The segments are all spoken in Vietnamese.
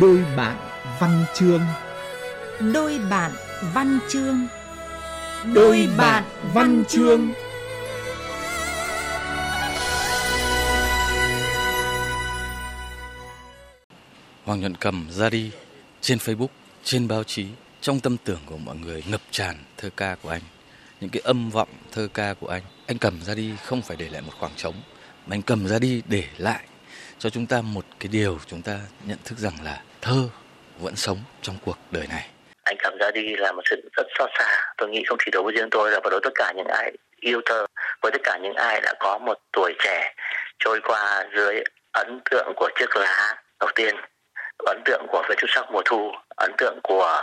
Đôi bạn văn chương Đôi bạn văn chương Đôi bạn văn chương Hoàng Nhuận Cầm ra đi trên Facebook, trên báo chí, trong tâm tưởng của mọi người ngập tràn thơ ca của anh. Những cái âm vọng thơ ca của anh. Anh cầm ra đi không phải để lại một khoảng trống, mà anh cầm ra đi để lại cho chúng ta một cái điều chúng ta nhận thức rằng là thơ vẫn sống trong cuộc đời này. Anh cảm ra đi là một sự rất xót xa. Tôi nghĩ không chỉ đối với riêng tôi là đối với tất cả những ai yêu thơ, với tất cả những ai đã có một tuổi trẻ trôi qua dưới ấn tượng của chiếc lá đầu tiên ấn tượng của về chút sắc mùa thu ấn tượng của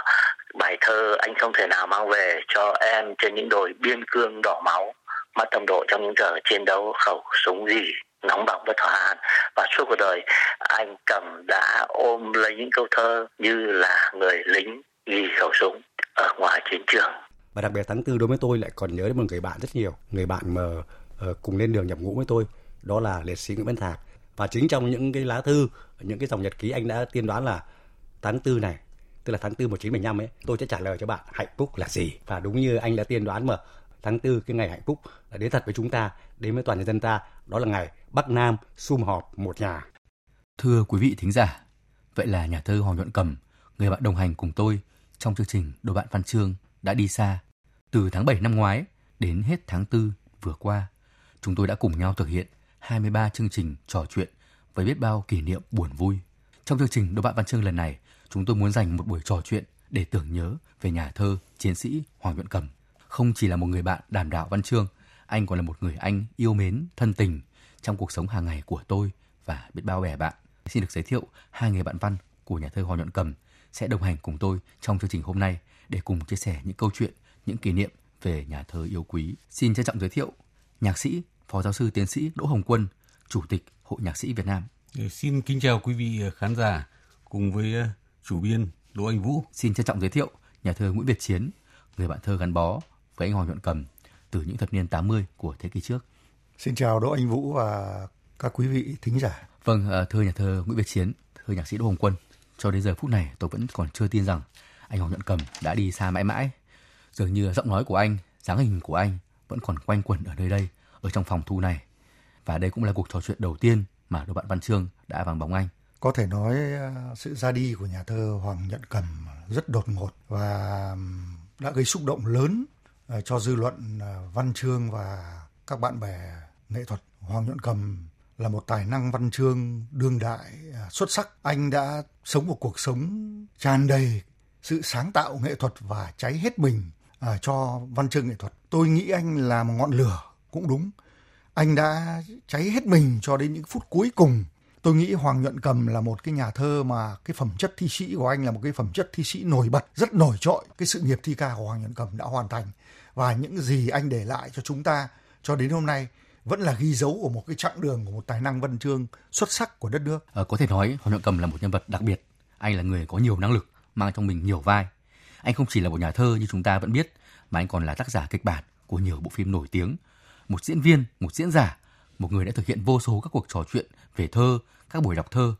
bài thơ anh không thể nào mang về cho em trên những đồi biên cương đỏ máu mắt tầm độ trong những giờ chiến đấu khẩu súng gì nóng bỏng bất hòa an và suốt cuộc đời anh cầm đã ôm lấy những câu thơ như là người lính ghi khẩu súng ở ngoài chiến trường. Và đặc biệt tháng tư đối với tôi lại còn nhớ đến một người bạn rất nhiều người bạn mà uh, cùng lên đường nhập ngũ với tôi đó là liệt sĩ Nguyễn Văn Thạc. Và chính trong những cái lá thư những cái dòng nhật ký anh đã tiên đoán là tháng tư này tức là tháng tư 1975 ấy tôi sẽ trả lời cho bạn hạnh phúc là gì. Và đúng như anh đã tiên đoán mà tháng tư cái ngày hạnh phúc là đến thật với chúng ta đến với toàn nhân dân ta đó là ngày Bắc Nam sum họp một nhà thưa quý vị thính giả vậy là nhà thơ Hoàng Nhuận Cầm người bạn đồng hành cùng tôi trong chương trình đồ bạn văn chương đã đi xa từ tháng 7 năm ngoái đến hết tháng 4 vừa qua chúng tôi đã cùng nhau thực hiện 23 chương trình trò chuyện với biết bao kỷ niệm buồn vui. Trong chương trình đồ bạn văn chương lần này, chúng tôi muốn dành một buổi trò chuyện để tưởng nhớ về nhà thơ, chiến sĩ Hoàng Nhuận Cầm. Không chỉ là một người bạn đảm đạo văn chương, anh còn là một người anh yêu mến, thân tình trong cuộc sống hàng ngày của tôi và biết bao bè bạn. Xin được giới thiệu hai người bạn văn của nhà thơ Hoàng Nhuận Cầm sẽ đồng hành cùng tôi trong chương trình hôm nay để cùng chia sẻ những câu chuyện, những kỷ niệm về nhà thơ yêu quý. Xin trân trọng giới thiệu nhạc sĩ Phó giáo sư tiến sĩ Đỗ Hồng Quân, Chủ tịch Hội Nhạc sĩ Việt Nam. Ờ, xin kính chào quý vị khán giả cùng với ờ, chủ biên Đỗ Anh Vũ. Xin trân trọng giới thiệu nhà thơ Nguyễn Việt Chiến, người bạn thơ gắn bó với anh Hoàng Nhuận Cầm từ những thập niên 80 của thế kỷ trước. Xin chào Đỗ Anh Vũ và các quý vị thính giả. Vâng, ờ, thưa nhà thơ Nguyễn Việt Chiến, thưa nhạc sĩ Đỗ Hồng Quân, cho đến giờ phút này tôi vẫn còn chưa tin rằng anh Hoàng Nhuận Cầm đã đi xa mãi mãi. Dường như giọng nói của anh, dáng hình của anh vẫn còn quanh quẩn ở nơi đây ở trong phòng thu này. Và đây cũng là cuộc trò chuyện đầu tiên mà đôi bạn Văn Trương đã vắng bóng anh. Có thể nói à, sự ra đi của nhà thơ Hoàng Nhận Cầm rất đột ngột và đã gây xúc động lớn à, cho dư luận văn chương và các bạn bè nghệ thuật. Hoàng Nhuận Cầm là một tài năng văn chương đương đại à, xuất sắc. Anh đã sống một cuộc sống tràn đầy sự sáng tạo nghệ thuật và cháy hết mình à, cho văn chương nghệ thuật. Tôi nghĩ anh là một ngọn lửa cũng đúng anh đã cháy hết mình cho đến những phút cuối cùng tôi nghĩ hoàng nhuận cầm là một cái nhà thơ mà cái phẩm chất thi sĩ của anh là một cái phẩm chất thi sĩ nổi bật, rất nổi trội cái sự nghiệp thi ca của hoàng nhuận cầm đã hoàn thành và những gì anh để lại cho chúng ta cho đến hôm nay vẫn là ghi dấu của một cái chặng đường của một tài năng văn chương xuất sắc của đất nước. À, có thể nói Hoàng Nhượng Cầm là một nhân vật đặc biệt. Anh là người có nhiều năng lực, mang trong mình nhiều vai. Anh không chỉ là một nhà thơ như chúng ta vẫn biết, mà anh còn là tác giả kịch bản của nhiều bộ phim nổi tiếng một diễn viên, một diễn giả, một người đã thực hiện vô số các cuộc trò chuyện về thơ, các buổi đọc thơ.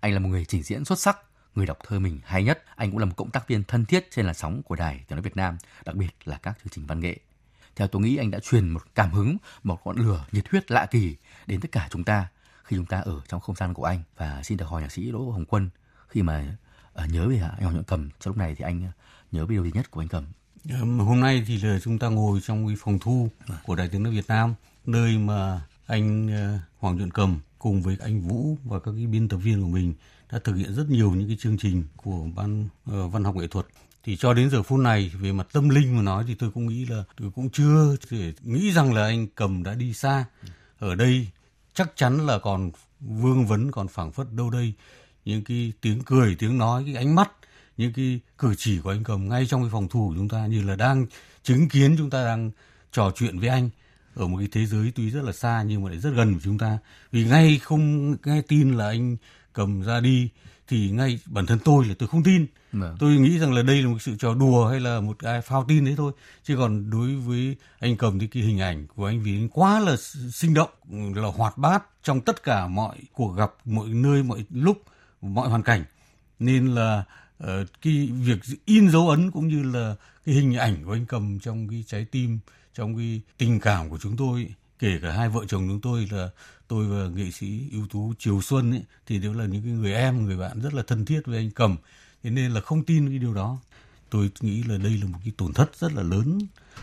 Anh là một người trình diễn xuất sắc, người đọc thơ mình hay nhất. Anh cũng là một cộng tác viên thân thiết trên làn sóng của Đài Tiếng nói Việt Nam, đặc biệt là các chương trình văn nghệ. Theo tôi nghĩ anh đã truyền một cảm hứng, một ngọn lửa nhiệt huyết lạ kỳ đến tất cả chúng ta khi chúng ta ở trong không gian của anh. Và xin được hỏi nhạc sĩ Đỗ Hồng Quân khi mà ờ, nhớ về anh Hoàng Nhuận Cầm trong lúc này thì anh ờ, nhớ về điều gì nhất của anh Cầm? Hôm nay thì là chúng ta ngồi trong cái phòng thu của Đài tiếng nói Việt Nam, nơi mà anh ờ, Hoàng Nhuận Cầm cùng với anh Vũ và các cái biên tập viên của mình đã thực hiện rất nhiều những cái chương trình của ban uh, văn học nghệ thuật thì cho đến giờ phút này, về mặt tâm linh mà nói thì tôi cũng nghĩ là, tôi cũng chưa thể nghĩ rằng là anh cầm đã đi xa. Ở đây chắc chắn là còn vương vấn, còn phảng phất đâu đây. Những cái tiếng cười, tiếng nói, cái ánh mắt, những cái cử chỉ của anh cầm ngay trong cái phòng thủ của chúng ta như là đang chứng kiến chúng ta đang trò chuyện với anh ở một cái thế giới tuy rất là xa nhưng mà lại rất gần của chúng ta. Vì ngay không nghe tin là anh cầm ra đi thì ngay bản thân tôi là tôi không tin. Vâng. Tôi nghĩ rằng là đây là một sự trò đùa hay là một cái phao tin đấy thôi. Chứ còn đối với anh cầm thì cái hình ảnh của anh vì anh quá là sinh động, là hoạt bát trong tất cả mọi cuộc gặp, mọi nơi, mọi lúc, mọi hoàn cảnh nên là uh, cái việc in dấu ấn cũng như là cái hình ảnh của anh cầm trong cái trái tim trong cái tình cảm của chúng tôi kể cả hai vợ chồng chúng tôi là tôi và nghệ sĩ ưu tú Triều Xuân ấy, thì đều là những cái người em người bạn rất là thân thiết với anh cầm thế nên là không tin cái điều đó tôi nghĩ là đây là một cái tổn thất rất là lớn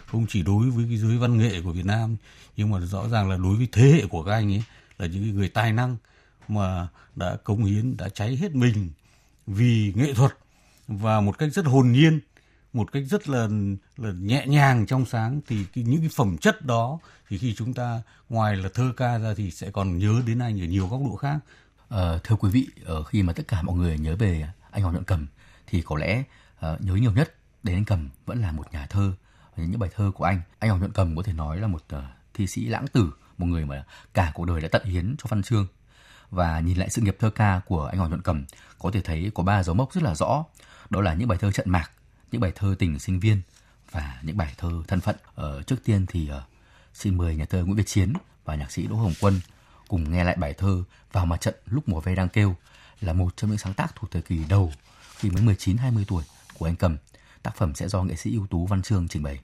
không chỉ đối với cái giới văn nghệ của Việt Nam nhưng mà rõ ràng là đối với thế hệ của các anh ấy là những người tài năng mà đã cống hiến đã cháy hết mình vì nghệ thuật và một cách rất hồn nhiên một cách rất là là nhẹ nhàng trong sáng thì cái, những cái phẩm chất đó thì khi chúng ta ngoài là thơ ca ra thì sẽ còn nhớ đến anh ở nhiều góc độ khác. À, thưa quý vị, ở khi mà tất cả mọi người nhớ về anh Hoàng Nhuận Cầm thì có lẽ uh, nhớ nhiều nhất đến anh Cầm vẫn là một nhà thơ. Những bài thơ của anh, anh Hoàng Nhuận Cầm có thể nói là một uh, thi sĩ lãng tử, một người mà cả cuộc đời đã tận hiến cho văn chương. Và nhìn lại sự nghiệp thơ ca của anh Hoàng Nhuận Cầm có thể thấy có ba dấu mốc rất là rõ. Đó là những bài thơ trận mạc, những bài thơ tình sinh viên và những bài thơ thân phận. Ở trước tiên thì uh, xin mời nhà thơ Nguyễn Việt Chiến và nhạc sĩ Đỗ Hồng Quân cùng nghe lại bài thơ Vào mặt trận lúc mùa ve đang kêu là một trong những sáng tác thuộc thời kỳ đầu khi mới 19-20 tuổi của anh Cầm. Tác phẩm sẽ do nghệ sĩ ưu tú Văn Trương trình bày.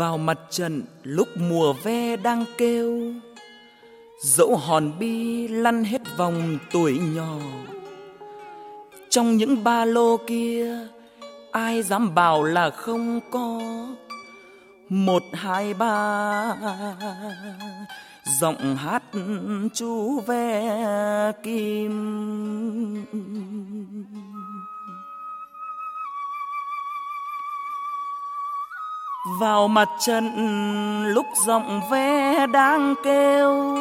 vào mặt trận lúc mùa ve đang kêu dẫu hòn bi lăn hết vòng tuổi nhỏ, trong những ba lô kia, ai dám bảo là không có? Một, hai, ba, giọng hát chú ve kim. Vào mặt trận lúc giọng ve đang kêu.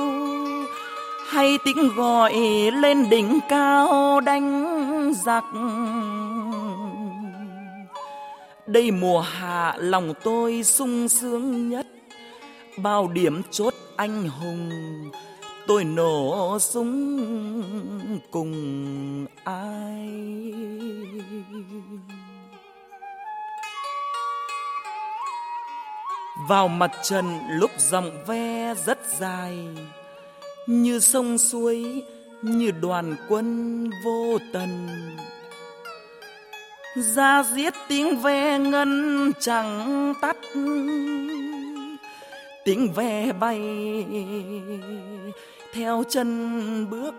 Hay tiếng gọi lên đỉnh cao đánh giặc. Đây mùa hạ lòng tôi sung sướng nhất. Bao điểm chốt anh hùng, tôi nổ súng cùng ai? Vào mặt trần lúc dòng ve rất dài, như sông suối, như đoàn quân vô tần. Ra giết tiếng ve ngân chẳng tắt, tiếng ve bay theo chân bước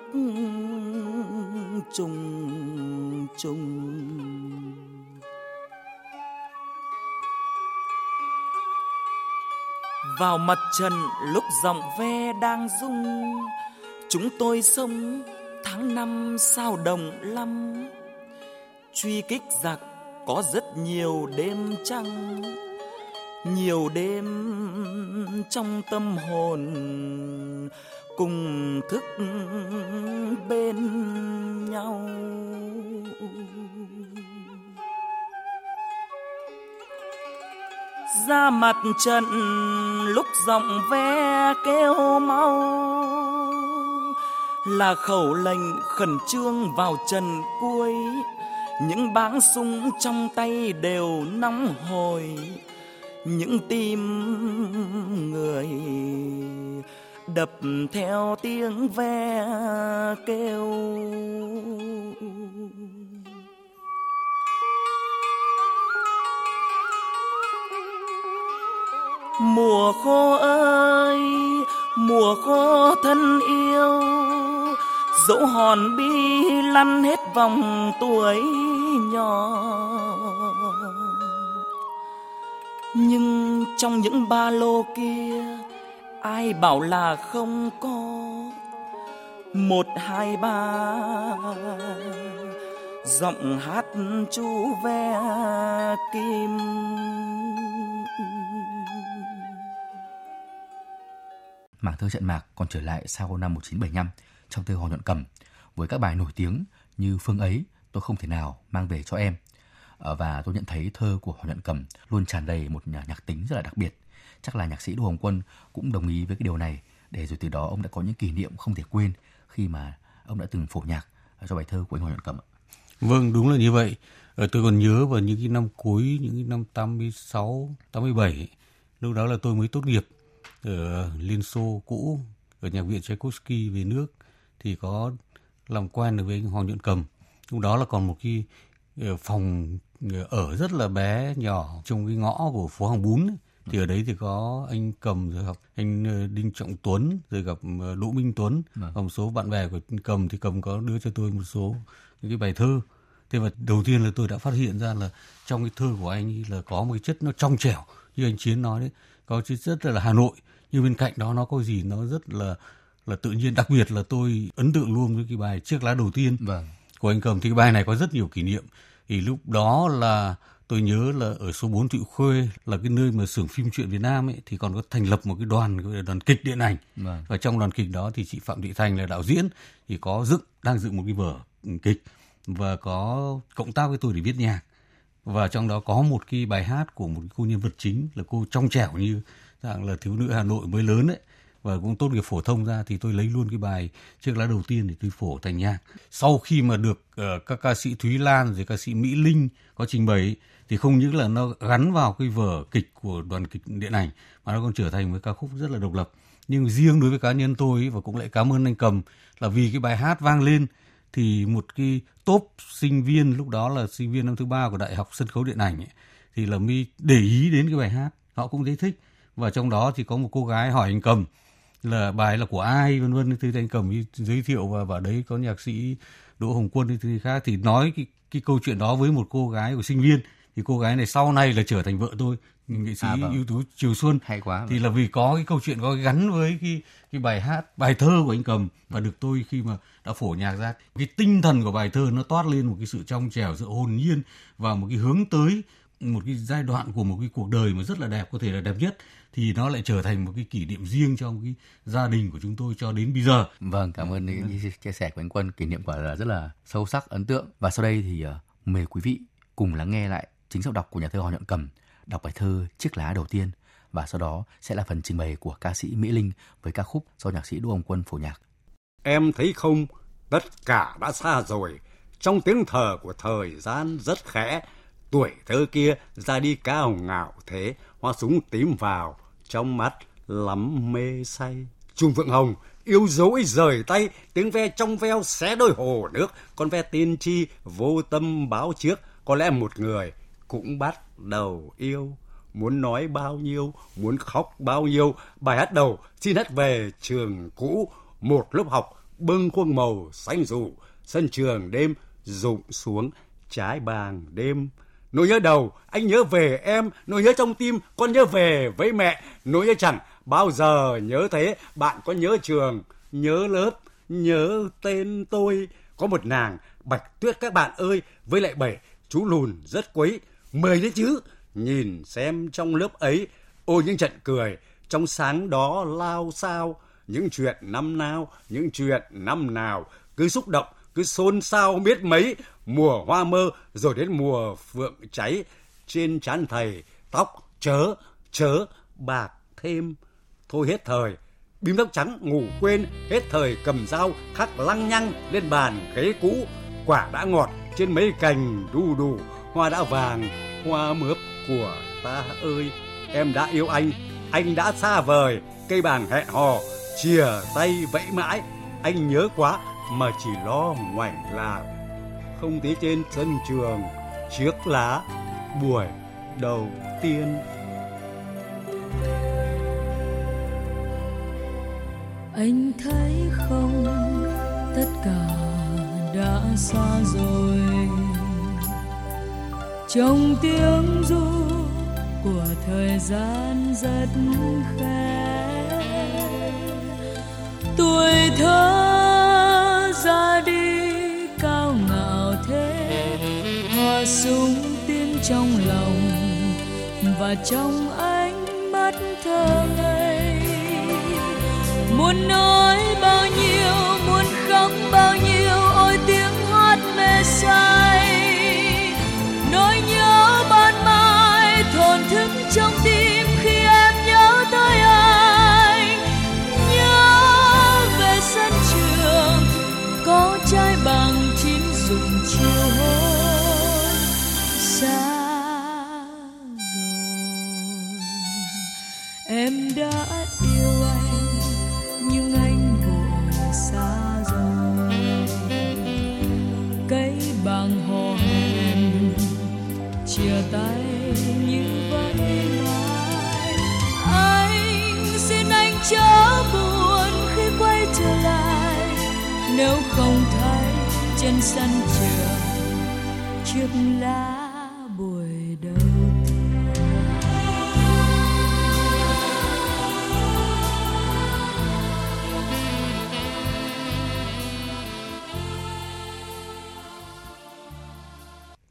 trùng trùng. Vào mặt trần lúc giọng ve đang rung, chúng tôi sống tháng năm sao đồng lăm truy kích giặc có rất nhiều đêm trăng, nhiều đêm trong tâm hồn cùng thức bên nhau. Ra mặt trận lúc giọng ve kêu mau. Là khẩu lệnh khẩn trương vào trần cuối. Những báng súng trong tay đều nóng hồi những tim người đập theo tiếng ve kêu. Mùa khô ơi, mùa khô thân yêu, dẫu hòn bi lăn hết vòng tuổi nhỏ. Nhưng trong những ba lô kia, ai bảo là không có? Một, hai, ba, giọng hát chu ve kim. Mảng thơ trận mạc còn trở lại sau năm 1975 trong thơ Hoàng Nhuận Cầm với các bài nổi tiếng như Phương ấy, tôi không thể nào mang về cho em. Ờ, và tôi nhận thấy thơ của Hoàng Nhuận Cầm luôn tràn đầy một nhạc tính rất là đặc biệt. Chắc là nhạc sĩ Đỗ Hồng Quân cũng đồng ý với cái điều này để rồi từ đó ông đã có những kỷ niệm không thể quên khi mà ông đã từng phổ nhạc cho bài thơ của anh Hoàng Nhuận Cầm ạ. Vâng, đúng là như vậy. Ờ, tôi còn nhớ vào những cái năm cuối, những cái năm 86, 87, lúc đó là tôi mới tốt nghiệp ở Liên Xô cũ, ở nhạc viện Tchaikovsky về nước, thì có làm quen được với anh Hoàng Nhuận Cầm. Lúc đó là còn một cái ờ, phòng ờ, ở rất là bé nhỏ trong cái ngõ của phố Hàng Bún ấy. thì ở đấy thì có anh cầm rồi gặp anh Đinh Trọng Tuấn rồi gặp Đỗ Minh Tuấn Vâng. và một số bạn bè của cầm thì cầm có đưa cho tôi một số những cái bài thơ thế và đầu tiên là tôi đã phát hiện ra là trong cái thơ của anh là có một cái chất nó trong trẻo như anh chiến nói đấy có chất rất là hà nội nhưng bên cạnh đó nó có gì nó rất là là tự nhiên đặc biệt là tôi ấn tượng luôn với cái bài chiếc lá đầu tiên. Vâng. của anh cầm. Thì cái bài này có rất nhiều kỷ niệm. Thì lúc đó là tôi nhớ là ở số 4 Thụy Khuê là cái nơi mà xưởng phim truyện Việt Nam ấy thì còn có thành lập một cái đoàn gọi là đoàn kịch điện ảnh. Vâng. và trong đoàn kịch đó thì chị Phạm Thị Thành là đạo diễn thì có dựng đang dựng một cái vở kịch và có cộng tác với tôi để viết nhạc. Và trong đó có một cái bài hát của một cô nhân vật chính là cô trong trẻo như dạng là thiếu nữ Hà Nội mới lớn ấy và cũng tốt nghiệp phổ thông ra thì tôi lấy luôn cái bài chiếc lá đầu tiên để tôi phổ thành nhạc. Sau khi mà được uh, các ca sĩ Thúy Lan rồi ca sĩ Mỹ Linh có trình bày ấy, thì không những là nó gắn vào cái vở kịch của đoàn kịch điện ảnh mà nó còn trở thành một ca khúc rất là độc lập. Nhưng riêng đối với cá nhân tôi ấy, và cũng lại cảm ơn anh cầm là vì cái bài hát vang lên thì một cái top sinh viên lúc đó là sinh viên năm thứ ba của đại học sân khấu điện ảnh ấy, thì là mới để ý đến cái bài hát. Họ cũng thấy thích và trong đó thì có một cô gái hỏi anh cầm là bài là của ai vân vân. Thì anh cầm giới thiệu và vào đấy có nhạc sĩ đỗ hồng quân thì khác. Thì nói cái cái câu chuyện đó với một cô gái của sinh viên. Thì cô gái này sau này là trở thành vợ tôi nghệ sĩ À, vâng. ưu tú Triều Xuân. Hay quá. thì là vì có cái câu chuyện có gắn với cái cái bài hát bài thơ của anh cầm và được tôi khi mà đã phổ nhạc ra. Cái tinh thần của bài thơ nó toát lên một cái sự trong trẻo sự hồn nhiên và một cái hướng tới một cái giai đoạn của một cái cuộc đời mà rất là đẹp có thể là đẹp nhất thì nó lại trở thành một cái kỷ niệm riêng trong cái gia đình của chúng tôi cho đến bây giờ Vâng, cảm ơn những chia- chia sẻ của anh Quân, kỷ niệm quả là rất là sâu sắc, ấn tượng. Và sau đây thì ờ, mời quý vị cùng lắng nghe lại chính giọng đọc của nhà thơ Hoàng Nhuận Cầm đọc bài thơ Chiếc lá đầu tiên và sau đó sẽ là phần trình bày của ca sĩ Mỹ Linh với ca khúc do nhạc sĩ Đỗ Hồng Quân phổ nhạc. Em thấy không, tất cả đã xa rồi. Trong tiếng thở của thời gian rất khẽ, tuổi thơ kia ra đi cao ngạo thế, hoa súng tím vào, trong mắt lắm mê say. Trung Phượng Hồng yêu dối rời tay, tiếng ve trong veo xé đôi hồ nước, con ve tiên tri vô tâm báo trước, có lẽ một người cũng bắt đầu yêu. Muốn nói bao nhiêu, muốn khóc bao nhiêu, bài hát đầu xin hát về trường cũ, một lớp học bưng khuôn màu xanh rủ, sân trường đêm rụng xuống trái bàng đêm. Nỗi nhớ đầu, anh nhớ về em, nỗi nhớ trong tim, con nhớ về với mẹ, nỗi nhớ chẳng bao giờ nhớ thế, bạn có nhớ trường, nhớ lớp, nhớ tên tôi. Có một nàng, bạch tuyết các bạn ơi, với lại bảy, chú lùn rất quấy, mời đấy chứ, nhìn xem trong lớp ấy, ôi những trận cười, trong sáng đó lao sao, những chuyện năm nào, những chuyện năm nào, cứ xúc động, cứ xôn xao biết mấy, mùa hoa mơ rồi đến mùa phượng cháy, trên trán thầy, tóc chớ, chớ, bạc thêm. Thôi hết thời, bím tóc trắng ngủ quên, hết thời cầm dao khắc lăng nhăng lên bàn ghế cũ, quả đã ngọt trên mấy cành đu đủ, hoa đã vàng, hoa mướp của ta ơi, em đã yêu anh, anh đã xa vời, cây bàng hẹn hò, chìa tay vẫy mãi, anh nhớ quá mà chỉ lo ngoảnh lại. Không thấy trên sân trường, chiếc lá buổi đầu tiên. anh thấy không tất cả đã xa rồi trong tiếng ru của thời gian rất khẽ tuổi thơ hoa súng tiếng trong lòng và trong ánh mắt thơ ngây. Muốn nói bao nhiêu, muốn khóc bao nhiêu, ôi tiếng hát mê say.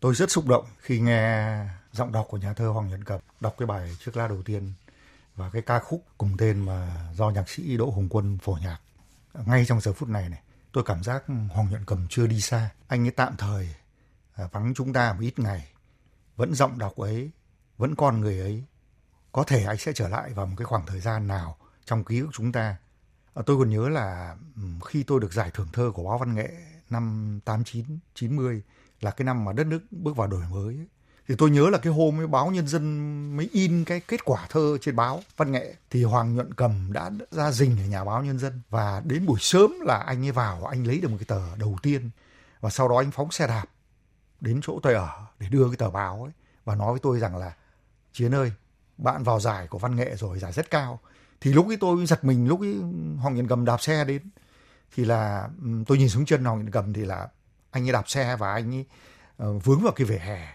Tôi rất xúc động khi nghe giọng đọc của nhà thơ Hoàng Nhật Cập đọc cái bài Chiếc lá đầu tiên và cái ca khúc cùng tên mà do nhạc sĩ Đỗ Hùng Quân phổ nhạc. Ngay trong giờ phút này này, tôi cảm giác Hoàng Nhuận Cầm chưa đi xa. Anh ấy tạm thời à, vắng chúng ta một ít ngày. Vẫn giọng đọc ấy, vẫn con người ấy. Có thể anh sẽ trở lại vào một cái khoảng thời gian nào trong ký ức chúng ta. À, tôi còn nhớ là khi tôi được giải thưởng thơ của báo văn nghệ năm 89, 90 là cái năm mà đất nước bước vào đổi mới. Ấy. Thì tôi nhớ là cái hôm ấy báo nhân dân mới in cái kết quả thơ trên báo văn nghệ. Thì hoàng nhuận cầm đã ra rình ở nhà báo nhân dân. Và đến buổi sớm là anh ấy vào, anh lấy được một cái tờ đầu tiên. Và sau đó anh phóng xe đạp đến chỗ tôi ở để đưa cái tờ báo ấy. Và nói với tôi rằng là, chiến ơi, bạn vào giải của văn nghệ rồi, giải rất cao. Thì lúc ấy tôi giật mình, lúc ấy hoàng nhuận cầm đạp xe đến. Thì là tôi nhìn xuống chân hoàng nhuận cầm thì là anh ấy đạp xe và anh ấy uh, vướng vào cái vỉa hè.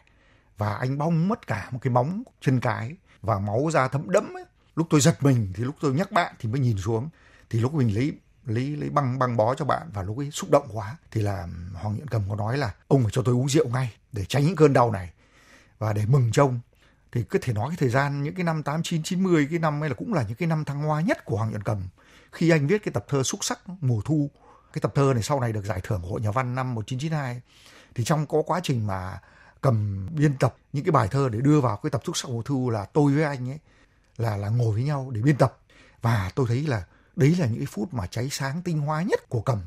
Và anh bong mất cả một cái móng chân cái và máu ra thấm đẫm ấy. Lúc tôi giật mình thì lúc tôi nhắc bạn thì mới nhìn xuống. Thì lúc mình lấy lấy lấy băng băng bó cho bạn và lúc ấy xúc động quá thì là Hoàng nhận Cầm có nói là ông phải cho tôi uống rượu ngay để tránh những cơn đau này. Và để mừng trông thì có thể nói cái thời gian những cái năm 89 90 cái năm ấy là cũng là những cái năm thăng hoa nhất của Hoàng Nhận Cầm. Khi anh viết cái tập thơ xúc sắc mùa thu cái tập thơ này sau này được giải thưởng hội nhà văn năm 1992 thì trong có quá trình mà cầm biên tập những cái bài thơ để đưa vào cái tập xúc sắc mùa thu là tôi với anh ấy là là ngồi với nhau để biên tập và tôi thấy là đấy là những cái phút mà cháy sáng tinh hoa nhất của cầm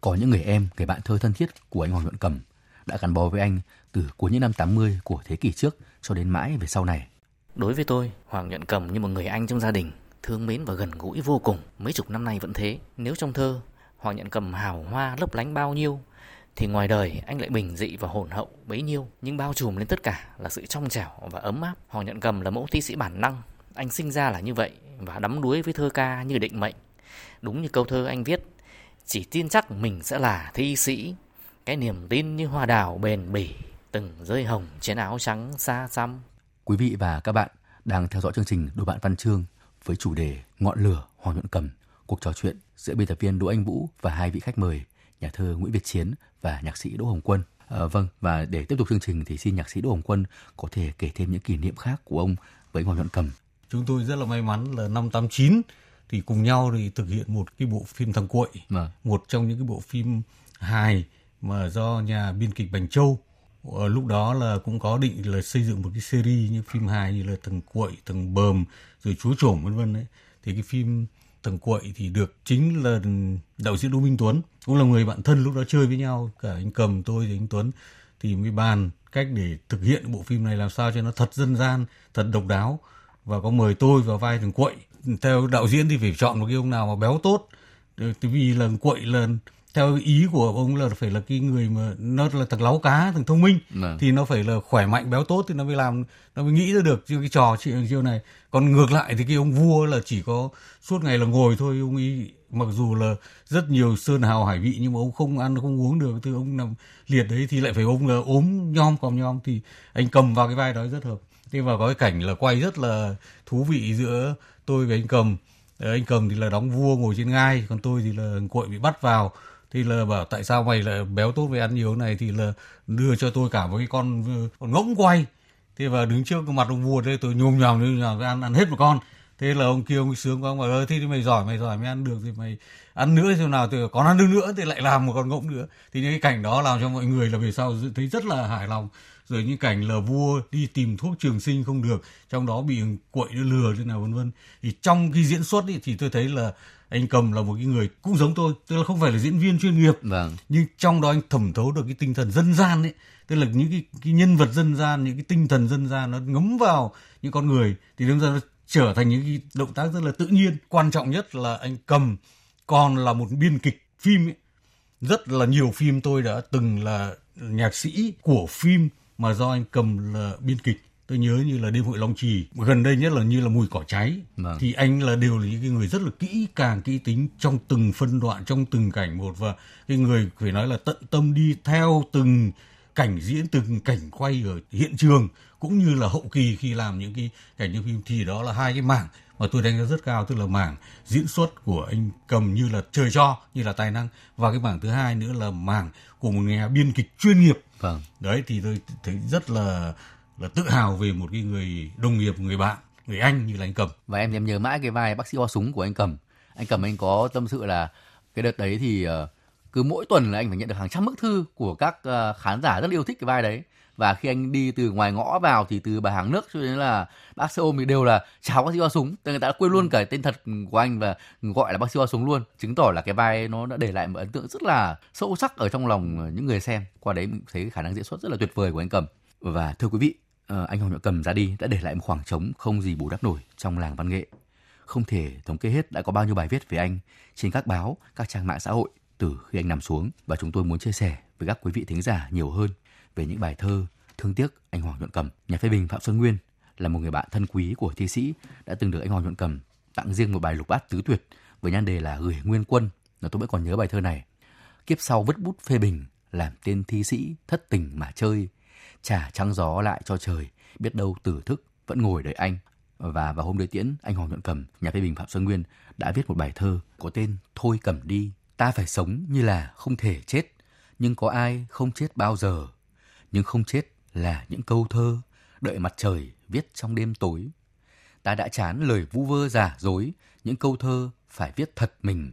có những người em người bạn thơ thân thiết của anh Hoàng Nhuận Cầm đã gắn bó với anh từ cuối những năm 80 của thế kỷ trước cho đến mãi về sau này. Đối với tôi, Hoàng Nhuận Cầm như một người anh trong gia đình, thương mến và gần gũi vô cùng. Mấy chục năm nay vẫn thế. Nếu trong thơ, Hoàng Nhận Cầm hào hoa lấp lánh bao nhiêu, thì ngoài đời anh lại bình dị và hồn hậu bấy nhiêu. Nhưng bao trùm lên tất cả là sự trong trẻo và ấm áp. Hoàng nhận cầm là mẫu thi sĩ bản năng. Anh sinh ra là như vậy và đắm đuối với thơ ca như định mệnh. Đúng như câu thơ anh viết chỉ tin chắc mình sẽ là thi sĩ. Cái niềm tin như hoa đào bền bỉ từng rơi hồng trên áo trắng xa xăm. Quý vị và các bạn đang theo dõi chương trình Đồ bạn văn chương với chủ đề ngọn lửa hoàng nhuận cầm cuộc trò chuyện giữa biên tập viên đỗ anh vũ và hai vị khách mời nhà thơ Nguyễn Việt Chiến và nhạc sĩ Đỗ Hồng Quân. À, vâng, và để tiếp tục chương trình thì xin nhạc sĩ Đỗ Hồng Quân có thể kể thêm những kỷ niệm khác của ông với Hoàng Nhuận Cầm. Chúng tôi rất là may mắn là năm 89 thì cùng nhau thì thực hiện một cái bộ phim Thằng Cuội, à. một trong những cái bộ phim hài mà do nhà biên kịch Bành Châu ở lúc đó là cũng có định là xây dựng một cái series như phim hài như là Thằng Cuội, Thằng Bờm rồi Chúa Trổm vân vân đấy. Thì cái phim Thằng Quậy thì được chính là đạo diễn Đỗ Minh Tuấn, cũng là người bạn thân lúc đó chơi với nhau, cả anh Cầm, tôi thì anh Tuấn, thì mới bàn cách để thực hiện bộ phim này làm sao cho nó thật dân gian, thật độc đáo, và có mời tôi vào vai thằng Quậy theo đạo diễn thì phải chọn một cái ông nào mà béo tốt. Vì là Quậy là theo ý của ông là phải là cái người mà nó là thằng láo cá thằng thông minh à. thì nó phải là khỏe mạnh béo tốt thì nó mới làm nó mới nghĩ ra được. Cái trò chiêu này còn ngược lại thì cái ông vua là chỉ có suốt ngày là ngồi thôi ông ấy mặc dù là rất nhiều sơn hào hải vị nhưng mà ông không ăn không uống được từ ông nằm liệt đấy thì lại phải ông là ốm nhom còm nhom thì anh cầm vào cái vai đó rất hợp. Thế và có cái cảnh là quay rất là thú vị giữa tôi và anh cầm. Anh cầm thì là đóng vua ngồi trên ngai còn tôi thì là cội bị bắt vào thì là bảo, tại sao mày lại béo tốt với ăn nhiều này? Thì là đưa cho tôi cả một cái con ờ, con ngỗng quay. Thế và đứng trước cái mặt ông vua đây tôi nhôm nhòm nhôm nhòm, ăn ăn hết một con. Thế là ông kia ông sướng quá, ông bảo ơi thế thì mày giỏi mày giỏi, mày ăn được thì mày ăn nữa thế nào. Thì còn ăn được nữa, thì lại làm một con ngỗng nữa. Thì những cái cảnh đó làm cho mọi người là về sau thấy rất là hài lòng rồi những cảnh là vua đi tìm thuốc trường sinh không được trong đó bị quậy lừa thế nào vân vân thì trong cái diễn xuất ấy, thì tôi thấy là anh cầm là một cái người cũng giống tôi tức là không phải là diễn viên chuyên nghiệp vâng. nhưng trong đó anh thẩm thấu được cái tinh thần dân gian ấy tức là những cái, cái nhân vật dân gian những cái tinh thần dân gian nó ngấm vào những con người thì đương ra nó trở thành những cái động tác rất là tự nhiên quan trọng nhất là anh cầm còn là một biên kịch phim ấy. rất là nhiều phim tôi đã từng là nhạc sĩ của phim mà do anh cầm là biên kịch tôi nhớ như là đêm hội long trì. Gần đây nhất là như là mùi cỏ cháy. Vâng. thì anh là đều là những cái người rất là kỹ càng kỹ tính trong từng phân đoạn trong từng cảnh một. Và cái người phải nói là tận tâm đi theo từng cảnh diễn từng cảnh quay ở hiện trường cũng như là hậu kỳ khi làm những cái cảnh trong phim. Thì đó là hai cái mảng mà tôi đánh giá rất cao tức là mảng diễn xuất của anh cầm như là trời cho như là tài năng. Và cái mảng thứ hai nữa là mảng của một nhà biên kịch chuyên nghiệp Vâng. đấy thì tôi thấy rất là là tự hào về một cái người đồng nghiệp người bạn người anh như là anh cầm Và em em nhớ mãi cái vai bác sĩ ho súng của anh Cầm. Anh Cầm anh có tâm sự là cái đợt đấy thì ờ, cứ mỗi tuần là anh phải nhận được hàng trăm bức thư của các ờ, khán giả rất yêu thích cái vai đấy. Và khi anh đi từ ngoài ngõ vào thì từ bà hàng nước cho đến là bác sĩ ôm thì đều là chào bác sĩ ho súng. Tức Người ta đã quên luôn cả tên thật của anh và gọi là bác sĩ ho súng luôn. Chứng tỏ là cái vai nó đã để lại một ấn tượng rất là sâu sắc ở trong lòng những người xem. Qua đấy mình thấy khả năng diễn xuất rất là tuyệt vời của anh Cầm. Và thưa quý vị, ờ, anh Hoàng Nhọn Cầm ra đi đã để lại một khoảng trống không gì bù đắp nổi trong làng văn nghệ. Không thể thống kê hết đã có bao nhiêu bài viết về anh trên các báo, các trang mạng xã hội từ khi anh nằm xuống và chúng tôi muốn chia sẻ với các quý vị thính giả nhiều hơn về những bài thơ, thương tiếc anh Hoàng Nhuận Cầm. Nhà phê bình Phạm Xuân Nguyên là một người bạn thân quý của thi sĩ đã từng được anh Hoàng Nhuận Cầm tặng riêng một bài lục bát tứ tuyệt với nhan đề là gửi nguyên quân. Là tôi vẫn còn nhớ bài thơ này. Kiếp sau vứt bút phê bình, làm tên thi sĩ thất tình mà chơi trả trăng gió lại cho trời, biết đâu tử thức vẫn ngồi đợi anh và vào hôm đối tiễn, anh Hoàng Nhuận Cầm nhà phê bình Phạm Xuân Nguyên đã viết một bài thơ có tên Thôi cầm đi, ta phải sống như là không thể chết nhưng có ai không chết bao giờ? Nhưng không chết là những câu thơ đợi mặt trời viết trong đêm tối. Ta đã chán lời vu vơ giả dối những câu thơ phải viết thật mình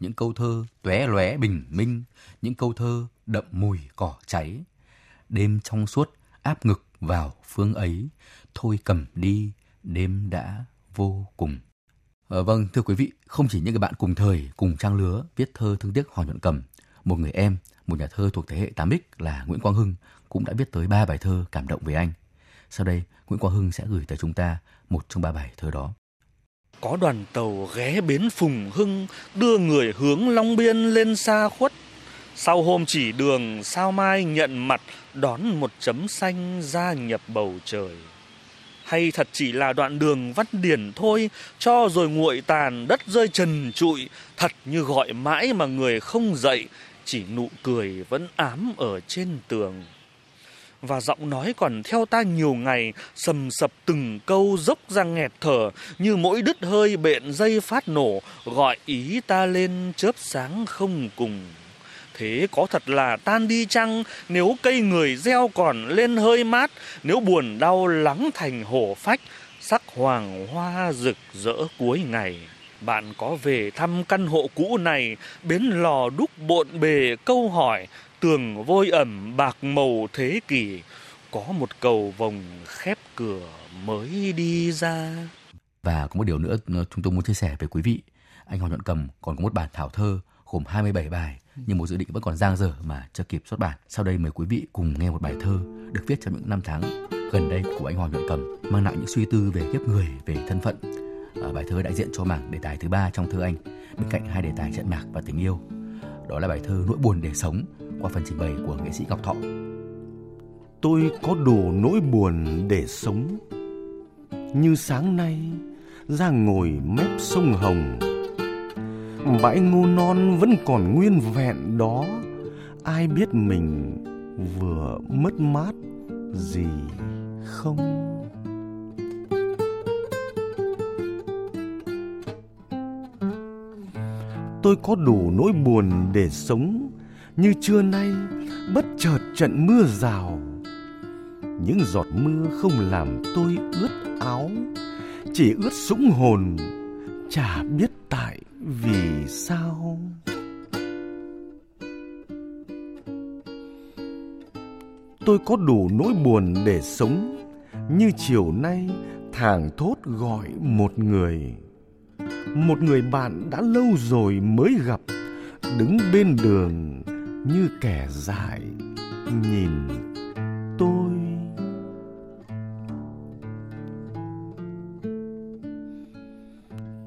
những câu thơ tóe lóe bình minh những câu thơ đậm mùi cỏ cháy. Đêm trong suốt áp ngực vào phương ấy thôi cầm đi đêm đã vô cùng. À, vâng thưa quý vị không chỉ những người bạn cùng thời cùng trang lứa viết thơ thương tiếc hoàng nhuận cầm một người em một nhà thơ thuộc thế hệ 8X là Nguyễn Quang Hưng cũng đã viết tới ba bài thơ cảm động về anh sau đây Nguyễn Quang Hưng sẽ gửi tới chúng ta một trong ba bài thơ đó Có đoàn tàu ghé bến Phùng Hưng đưa người hướng Long Biên lên xa khuất. Sau hôm chỉ đường sao mai nhận mặt đón một chấm xanh gia nhập bầu trời. Hay thật chỉ là đoạn đường vắt điển thôi, cho rồi nguội tàn đất rơi trần trụi, thật như gọi mãi mà người không dậy, chỉ nụ cười vẫn ám ở trên tường. Và giọng nói còn theo ta nhiều ngày, sầm sập từng câu dốc ra nghẹt thở, như mỗi đứt hơi bện dây phát nổ, gọi ý ta lên chớp sáng không cùng. Thế có thật là tan đi chăng? Nếu cây người gieo còn lên hơi mát, nếu buồn đau lắng thành hổ phách, sắc hoàng hoa rực rỡ cuối ngày bạn có về thăm căn hộ cũ này bến lò đúc bộn bề câu hỏi tường vôi ẩm bạc màu thế kỷ có một cầu vồng khép cửa mới đi ra Và có một điều nữa chúng tôi muốn chia sẻ với quý vị. Anh Hoàng Nhuận Cầm còn có một bản thảo thơ gồm 27 bài nhưng một dự định vẫn còn dang dở mà chưa kịp xuất bản. Sau đây mời quý vị cùng nghe một bài thơ được viết trong những năm tháng gần đây của anh Hoàng Nhuận Cầm mang lại những suy tư về kiếp người, về thân phận. Ờ, bài thơ đại diện cho mảng đề tài thứ ba trong thơ anh. Bên cạnh hai đề tài trận mạc và tình yêu. Đó là bài thơ Nỗi buồn để sống, qua phần trình bày của nghệ sĩ Ngọc Thọ. tôi có đủ nỗi buồn để sống. Như sáng nay, ra ngồi mép sông hồng. Bãi ngô non vẫn còn nguyên vẹn đó. Ai biết mình vừa mất mát gì không? Tôi có đủ nỗi buồn để sống. Như trưa nay, bất chợt trận mưa rào. Những giọt mưa không làm tôi ướt áo, chỉ ướt sũng hồn, chả biết tại vì sao. Tôi có đủ nỗi buồn để sống. Như chiều nay, thảng thốt gọi một người một người bạn đã lâu rồi mới gặp, đứng bên đường như kẻ dại, nhìn tôi.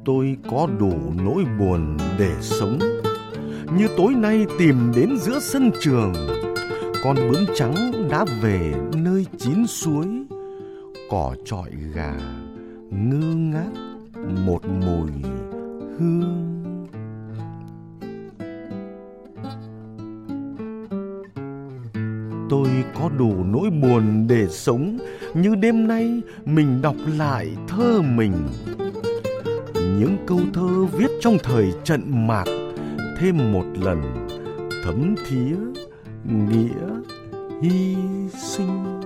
Tôi có đủ nỗi buồn để sống, như tối nay tìm đến giữa sân trường. Con bướm trắng đã về nơi chín suối, cỏ trọi gà ngơ ngác một mùi hương. Tôi có đủ nỗi buồn để sống, như đêm nay mình đọc lại thơ mình. Những câu thơ viết trong thời trận mạc thêm một lần thấm thía nghĩa hy sinh.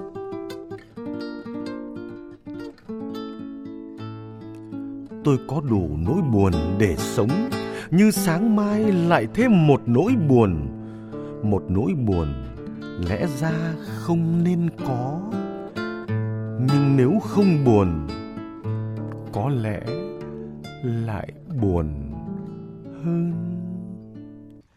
Tôi có đủ nỗi buồn để sống như sáng mai lại thêm một nỗi buồn một nỗi buồn lẽ ra không nên có nhưng nếu không buồn có lẽ lại buồn hơn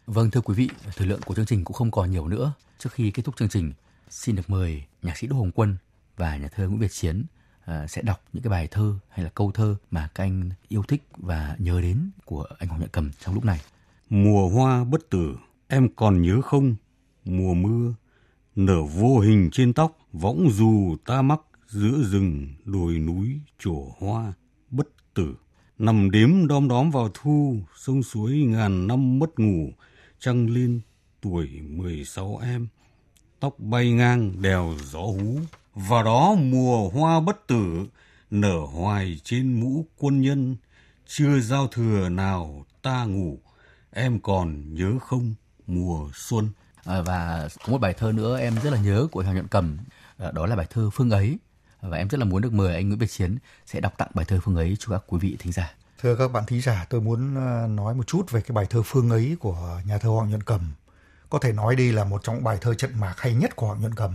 Vâng thưa quý vị, thời lượng của chương trình cũng không còn nhiều nữa. Trước khi kết thúc chương trình, xin được mời nhạc sĩ Đỗ Hồng Quân và nhà thơ Nguyễn Việt Chiến à, sẽ đọc những cái bài thơ hay là câu thơ mà các anh yêu thích và nhớ đến của anh Hoàng Nhật Cầm trong lúc này. Mùa hoa bất tử, em còn nhớ không? Mùa mưa, nở vô hình trên tóc, võng dù ta mắc giữa rừng, đồi núi, trổ hoa, bất tử. Nằm đếm đom đóm vào thu, sông suối ngàn năm mất ngủ, trăng lên tuổi 16 em. Tóc bay ngang đèo gió hú, và đó mùa hoa bất tử, nở hoài trên mũ quân nhân, chưa giao thừa nào ta ngủ, em còn nhớ không mùa xuân. À, và có một bài thơ nữa em rất là nhớ của Hoàng Nhuận Cầm, à, đó là bài thơ Phương ấy. Và em rất là muốn được mời anh Nguyễn Việt Chiến sẽ đọc tặng bài thơ Phương ấy cho các quý vị thính giả. Thưa các bạn thính giả, tôi muốn ờ, nói một chút về cái bài thơ Phương ấy của nhà thơ Hoàng Nhuận Cầm. Có thể nói đây là một trong bài thơ trận mạc hay nhất của Hoàng Nhuận Cầm.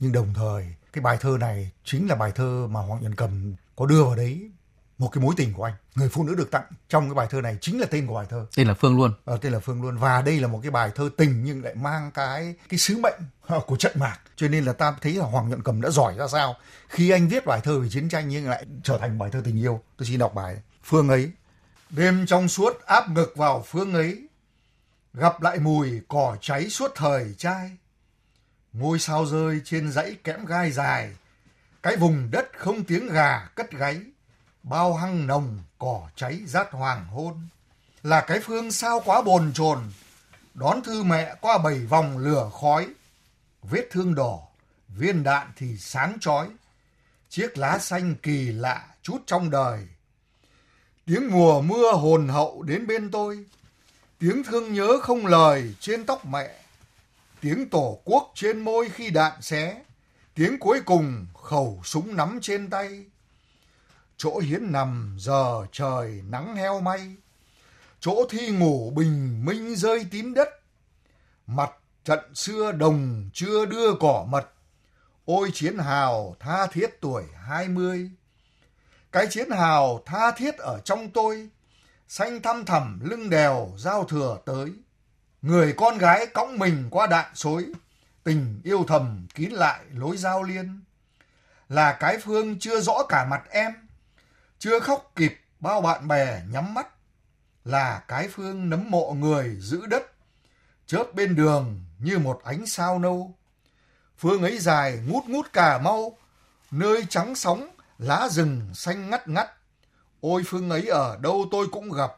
Nhưng đồng thời, cái bài thơ này chính là bài thơ mà Hoàng Nhuận Cầm có đưa vào đấy một cái mối tình của anh. Người phụ nữ được tặng trong cái bài thơ này chính là tên của bài thơ. Tên là Phương luôn. Ờ, tên là Phương luôn. Và đây là một cái bài thơ tình nhưng lại mang cái cái sứ mệnh của trận mạc. Cho nên là ta thấy là Hoàng Nhuận Cầm đã giỏi ra sao. Khi anh viết bài thơ về chiến tranh nhưng lại trở thành bài thơ tình yêu. Tôi xin đọc bài. Phương ấy Đêm trong suốt áp ngực vào phương ấy, gặp lại mùi cỏ cháy suốt thời trai. Ngôi sao rơi trên dãy kẽm gai dài, cái vùng đất không tiếng gà cất gáy, bao hăng nồng cỏ cháy rát hoàng hôn. Là cái phương sao quá bồn chồn, đón thư mẹ qua bảy vòng lửa khói, vết thương đỏ, viên đạn thì sáng chói, chiếc lá xanh kỳ lạ chút trong đời. Tiếng mùa mưa hồn hậu đến bên tôi, tiếng thương nhớ không lời trên tóc mẹ, tiếng tổ quốc trên môi khi đạn xé, tiếng cuối cùng khẩu súng nắm trên tay. Chỗ hiến nằm giờ trời nắng heo may, chỗ thi ngủ bình minh rơi tím đất, mặt trận xưa đồng chưa đưa cỏ mật, ôi chiến hào tha thiết tuổi hai mươi cái chiến hào tha thiết ở trong tôi, xanh thăm thẳm lưng đèo giao thừa tới. Người con gái cõng mình qua đạn xối, tình yêu thầm kín lại lối giao liên. Là cái phương chưa rõ cả mặt em, chưa khóc kịp bao bạn bè nhắm mắt. Là cái phương nấm mộ người giữ đất, chớp bên đường như một ánh sao nâu. Phương ấy dài ngút ngút cả mau, nơi trắng sóng lá rừng xanh ngắt ngắt. Ôi phương ấy ở đâu tôi cũng gặp,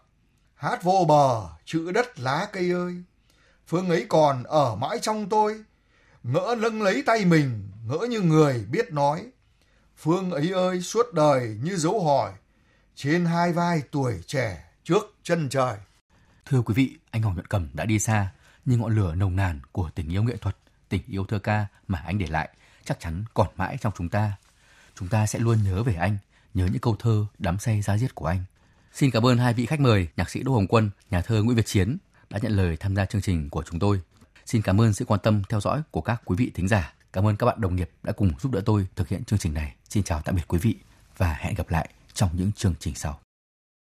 hát vô bờ, chữ đất lá cây ơi. Phương ấy còn ở mãi trong tôi, ngỡ lưng lấy tay mình, ngỡ như người biết nói. Phương ấy ơi suốt đời như dấu hỏi, trên hai vai tuổi trẻ trước chân trời. Thưa quý vị, anh Hoàng Nhuận Cầm đã đi xa, nhưng ngọn lửa nồng nàn của tình yêu nghệ thuật, tình yêu thơ ca mà anh để lại chắc chắn còn mãi trong chúng ta chúng ta sẽ luôn nhớ về anh, nhớ những câu thơ đắm say giá diết của anh. Xin cảm ơn hai vị khách mời, nhạc sĩ Đỗ Hồng Quân, nhà thơ Nguyễn Việt Chiến đã nhận lời tham gia chương trình của chúng tôi. Xin cảm ơn sự quan tâm theo dõi của các quý vị thính giả. Cảm ơn các bạn đồng nghiệp đã cùng giúp đỡ tôi thực hiện chương trình này. Xin chào tạm biệt quý vị và hẹn gặp lại trong những chương trình sau.